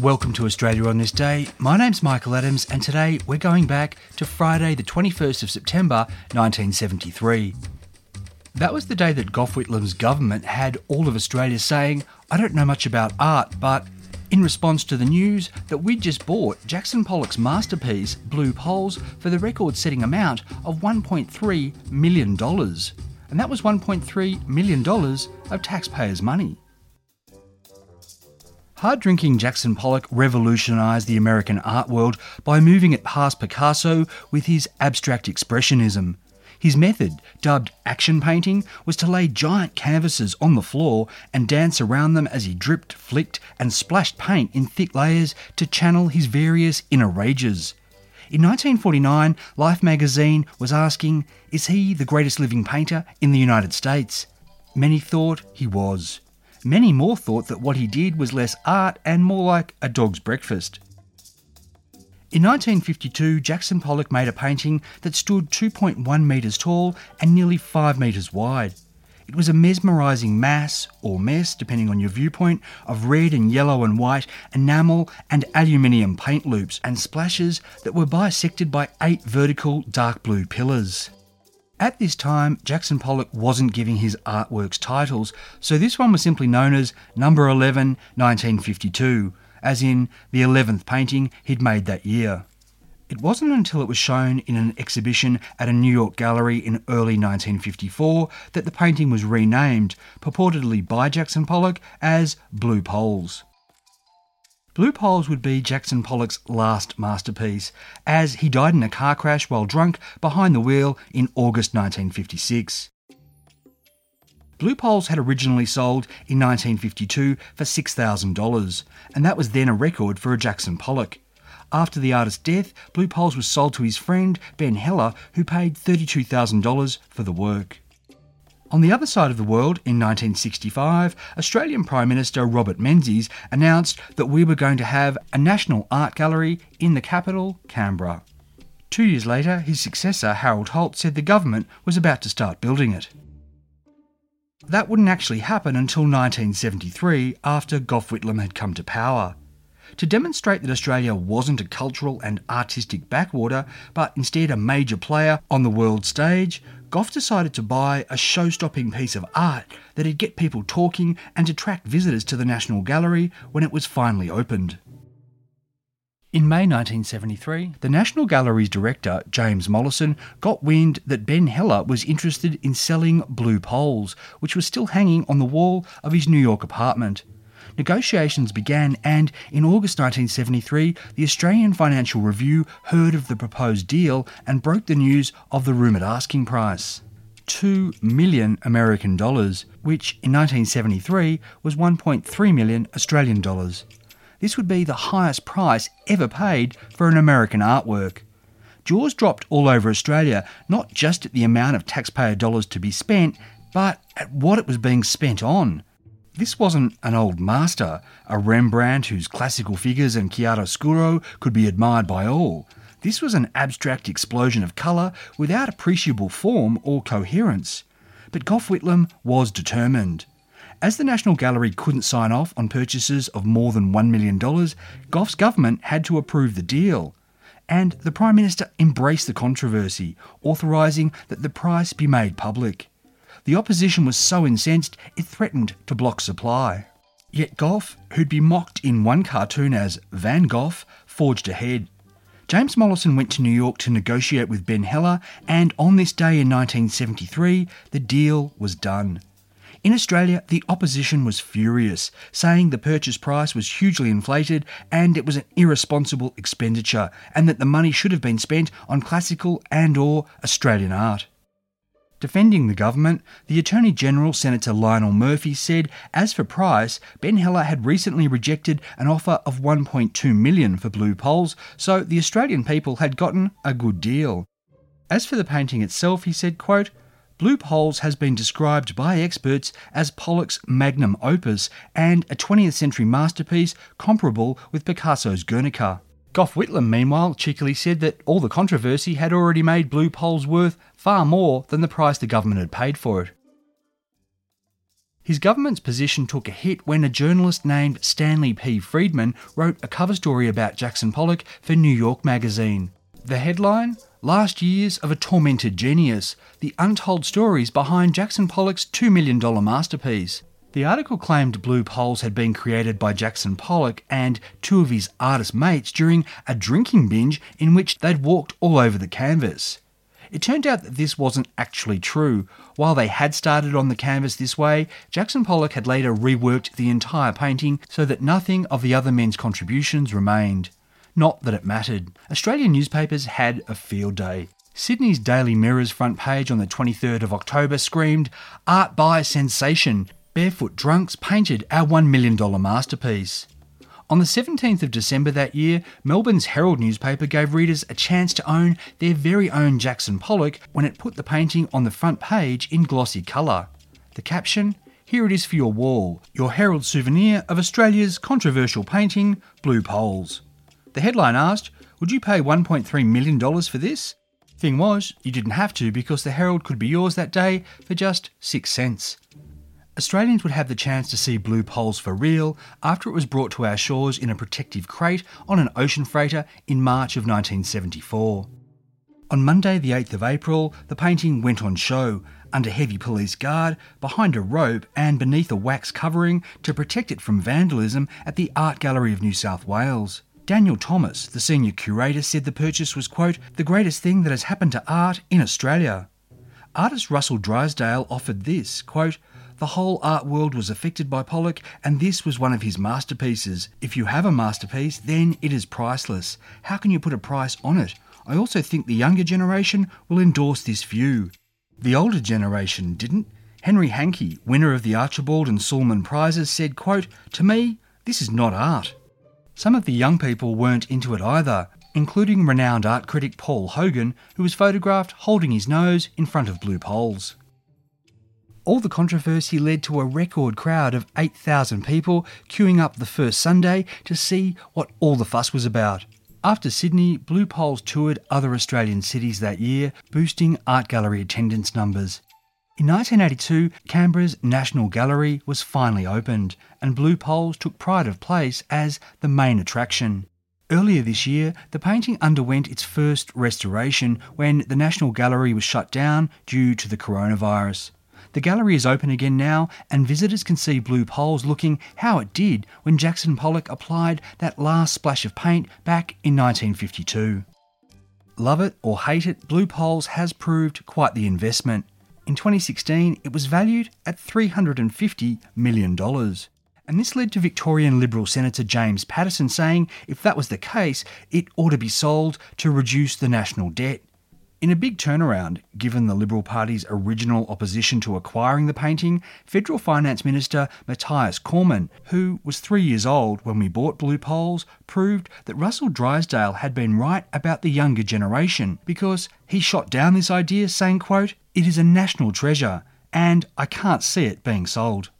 Welcome to Australia on this day. My name's Michael Adams, and today we're going back to Friday, the 21st of September 1973. That was the day that Gough Whitlam's government had all of Australia saying, I don't know much about art, but in response to the news that we'd just bought Jackson Pollock's masterpiece, Blue Poles, for the record setting amount of $1.3 million. And that was $1.3 million of taxpayers' money. Hard drinking Jackson Pollock revolutionised the American art world by moving it past Picasso with his abstract expressionism. His method, dubbed action painting, was to lay giant canvases on the floor and dance around them as he dripped, flicked, and splashed paint in thick layers to channel his various inner rages. In 1949, Life magazine was asking, Is he the greatest living painter in the United States? Many thought he was. Many more thought that what he did was less art and more like a dog's breakfast. In 1952, Jackson Pollock made a painting that stood 2.1 metres tall and nearly 5 metres wide. It was a mesmerising mass, or mess, depending on your viewpoint, of red and yellow and white enamel and aluminium paint loops and splashes that were bisected by eight vertical dark blue pillars. At this time, Jackson Pollock wasn't giving his artworks titles, so this one was simply known as Number 11, 1952, as in the 11th painting he'd made that year. It wasn't until it was shown in an exhibition at a New York gallery in early 1954 that the painting was renamed, purportedly by Jackson Pollock, as Blue Poles. Blue Poles would be Jackson Pollock's last masterpiece, as he died in a car crash while drunk behind the wheel in August 1956. Blue Poles had originally sold in 1952 for $6,000, and that was then a record for a Jackson Pollock. After the artist's death, Blue Poles was sold to his friend Ben Heller, who paid $32,000 for the work. On the other side of the world, in 1965, Australian Prime Minister Robert Menzies announced that we were going to have a national art gallery in the capital, Canberra. Two years later, his successor, Harold Holt, said the government was about to start building it. That wouldn't actually happen until 1973, after Gough Whitlam had come to power. To demonstrate that Australia wasn't a cultural and artistic backwater, but instead a major player on the world stage, Gough decided to buy a show stopping piece of art that'd get people talking and attract visitors to the National Gallery when it was finally opened. In May 1973, the National Gallery's director, James Mollison, got wind that Ben Heller was interested in selling Blue Poles, which was still hanging on the wall of his New York apartment. Negotiations began, and in August 1973, the Australian Financial Review heard of the proposed deal and broke the news of the rumoured asking price. 2 million American dollars, which in 1973 was 1.3 million Australian dollars. This would be the highest price ever paid for an American artwork. Jaws dropped all over Australia, not just at the amount of taxpayer dollars to be spent, but at what it was being spent on. This wasn't an old master, a Rembrandt whose classical figures and chiaroscuro could be admired by all. This was an abstract explosion of colour without appreciable form or coherence. But Gough Whitlam was determined. As the National Gallery couldn't sign off on purchases of more than $1 million, Gough's government had to approve the deal. And the Prime Minister embraced the controversy, authorising that the price be made public. The opposition was so incensed it threatened to block supply. Yet Gough, who'd be mocked in one cartoon as Van Gogh, forged ahead. James Mollison went to New York to negotiate with Ben Heller, and on this day in 1973, the deal was done. In Australia, the opposition was furious, saying the purchase price was hugely inflated and it was an irresponsible expenditure, and that the money should have been spent on classical and or Australian art. Defending the government, the Attorney General Senator Lionel Murphy said as for price, Ben Heller had recently rejected an offer of 1.2 million for blue poles, so the Australian people had gotten a good deal. As for the painting itself, he said, quote, Blue Poles has been described by experts as Pollock's magnum opus and a 20th century masterpiece comparable with Picasso's Guernica. Gough Whitlam, meanwhile, cheekily said that all the controversy had already made blue poles worth far more than the price the government had paid for it. His government's position took a hit when a journalist named Stanley P. Friedman wrote a cover story about Jackson Pollock for New York magazine. The headline Last Years of a Tormented Genius The Untold Stories Behind Jackson Pollock's $2 Million Masterpiece. The article claimed blue poles had been created by Jackson Pollock and two of his artist mates during a drinking binge in which they'd walked all over the canvas. It turned out that this wasn't actually true. While they had started on the canvas this way, Jackson Pollock had later reworked the entire painting so that nothing of the other men's contributions remained. Not that it mattered. Australian newspapers had a field day. Sydney's Daily Mirror's front page on the 23rd of October screamed, Art by Sensation, barefoot drunks painted our $1 million masterpiece. On the 17th of December that year, Melbourne's Herald newspaper gave readers a chance to own their very own Jackson Pollock when it put the painting on the front page in glossy colour. The caption Here it is for your wall, your Herald souvenir of Australia's controversial painting, Blue Poles. The headline asked, Would you pay $1.3 million for this? Thing was, you didn't have to because the Herald could be yours that day for just six cents. Australians would have the chance to see blue poles for real after it was brought to our shores in a protective crate on an ocean freighter in March of 1974. On Monday, the 8th of April, the painting went on show under heavy police guard, behind a rope, and beneath a wax covering to protect it from vandalism at the Art Gallery of New South Wales. Daniel Thomas, the senior curator, said the purchase was, quote, the greatest thing that has happened to art in Australia. Artist Russell Drysdale offered this, quote, the whole art world was affected by Pollock, and this was one of his masterpieces. If you have a masterpiece, then it is priceless. How can you put a price on it? I also think the younger generation will endorse this view. The older generation didn't. Henry Hanke, winner of the Archibald and Sulman Prizes, said, quote, To me, this is not art. Some of the young people weren't into it either, including renowned art critic Paul Hogan, who was photographed holding his nose in front of blue poles. All the controversy led to a record crowd of 8,000 people queuing up the first Sunday to see what all the fuss was about. After Sydney, Blue Poles toured other Australian cities that year, boosting art gallery attendance numbers. In 1982, Canberra's National Gallery was finally opened, and Blue Poles took pride of place as the main attraction. Earlier this year, the painting underwent its first restoration when the National Gallery was shut down due to the coronavirus. The gallery is open again now, and visitors can see Blue Poles looking how it did when Jackson Pollock applied that last splash of paint back in 1952. Love it or hate it, Blue Poles has proved quite the investment. In 2016, it was valued at $350 million. And this led to Victorian Liberal Senator James Paterson saying if that was the case, it ought to be sold to reduce the national debt. In a big turnaround, given the Liberal Party's original opposition to acquiring the painting, Federal Finance Minister Mathias Cormann, who was three years old when we bought Blue Poles, proved that Russell Drysdale had been right about the younger generation because he shot down this idea saying, quote, It is a national treasure and I can't see it being sold.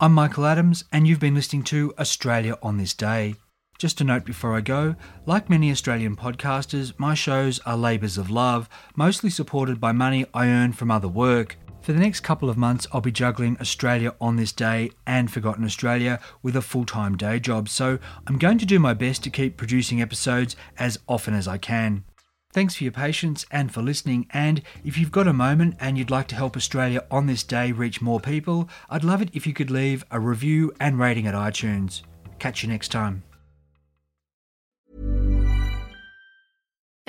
I'm Michael Adams, and you've been listening to Australia on This Day. Just a note before I go like many Australian podcasters, my shows are labours of love, mostly supported by money I earn from other work. For the next couple of months, I'll be juggling Australia on this day and Forgotten Australia with a full time day job, so I'm going to do my best to keep producing episodes as often as I can. Thanks for your patience and for listening. And if you've got a moment and you'd like to help Australia on this day reach more people, I'd love it if you could leave a review and rating at iTunes. Catch you next time.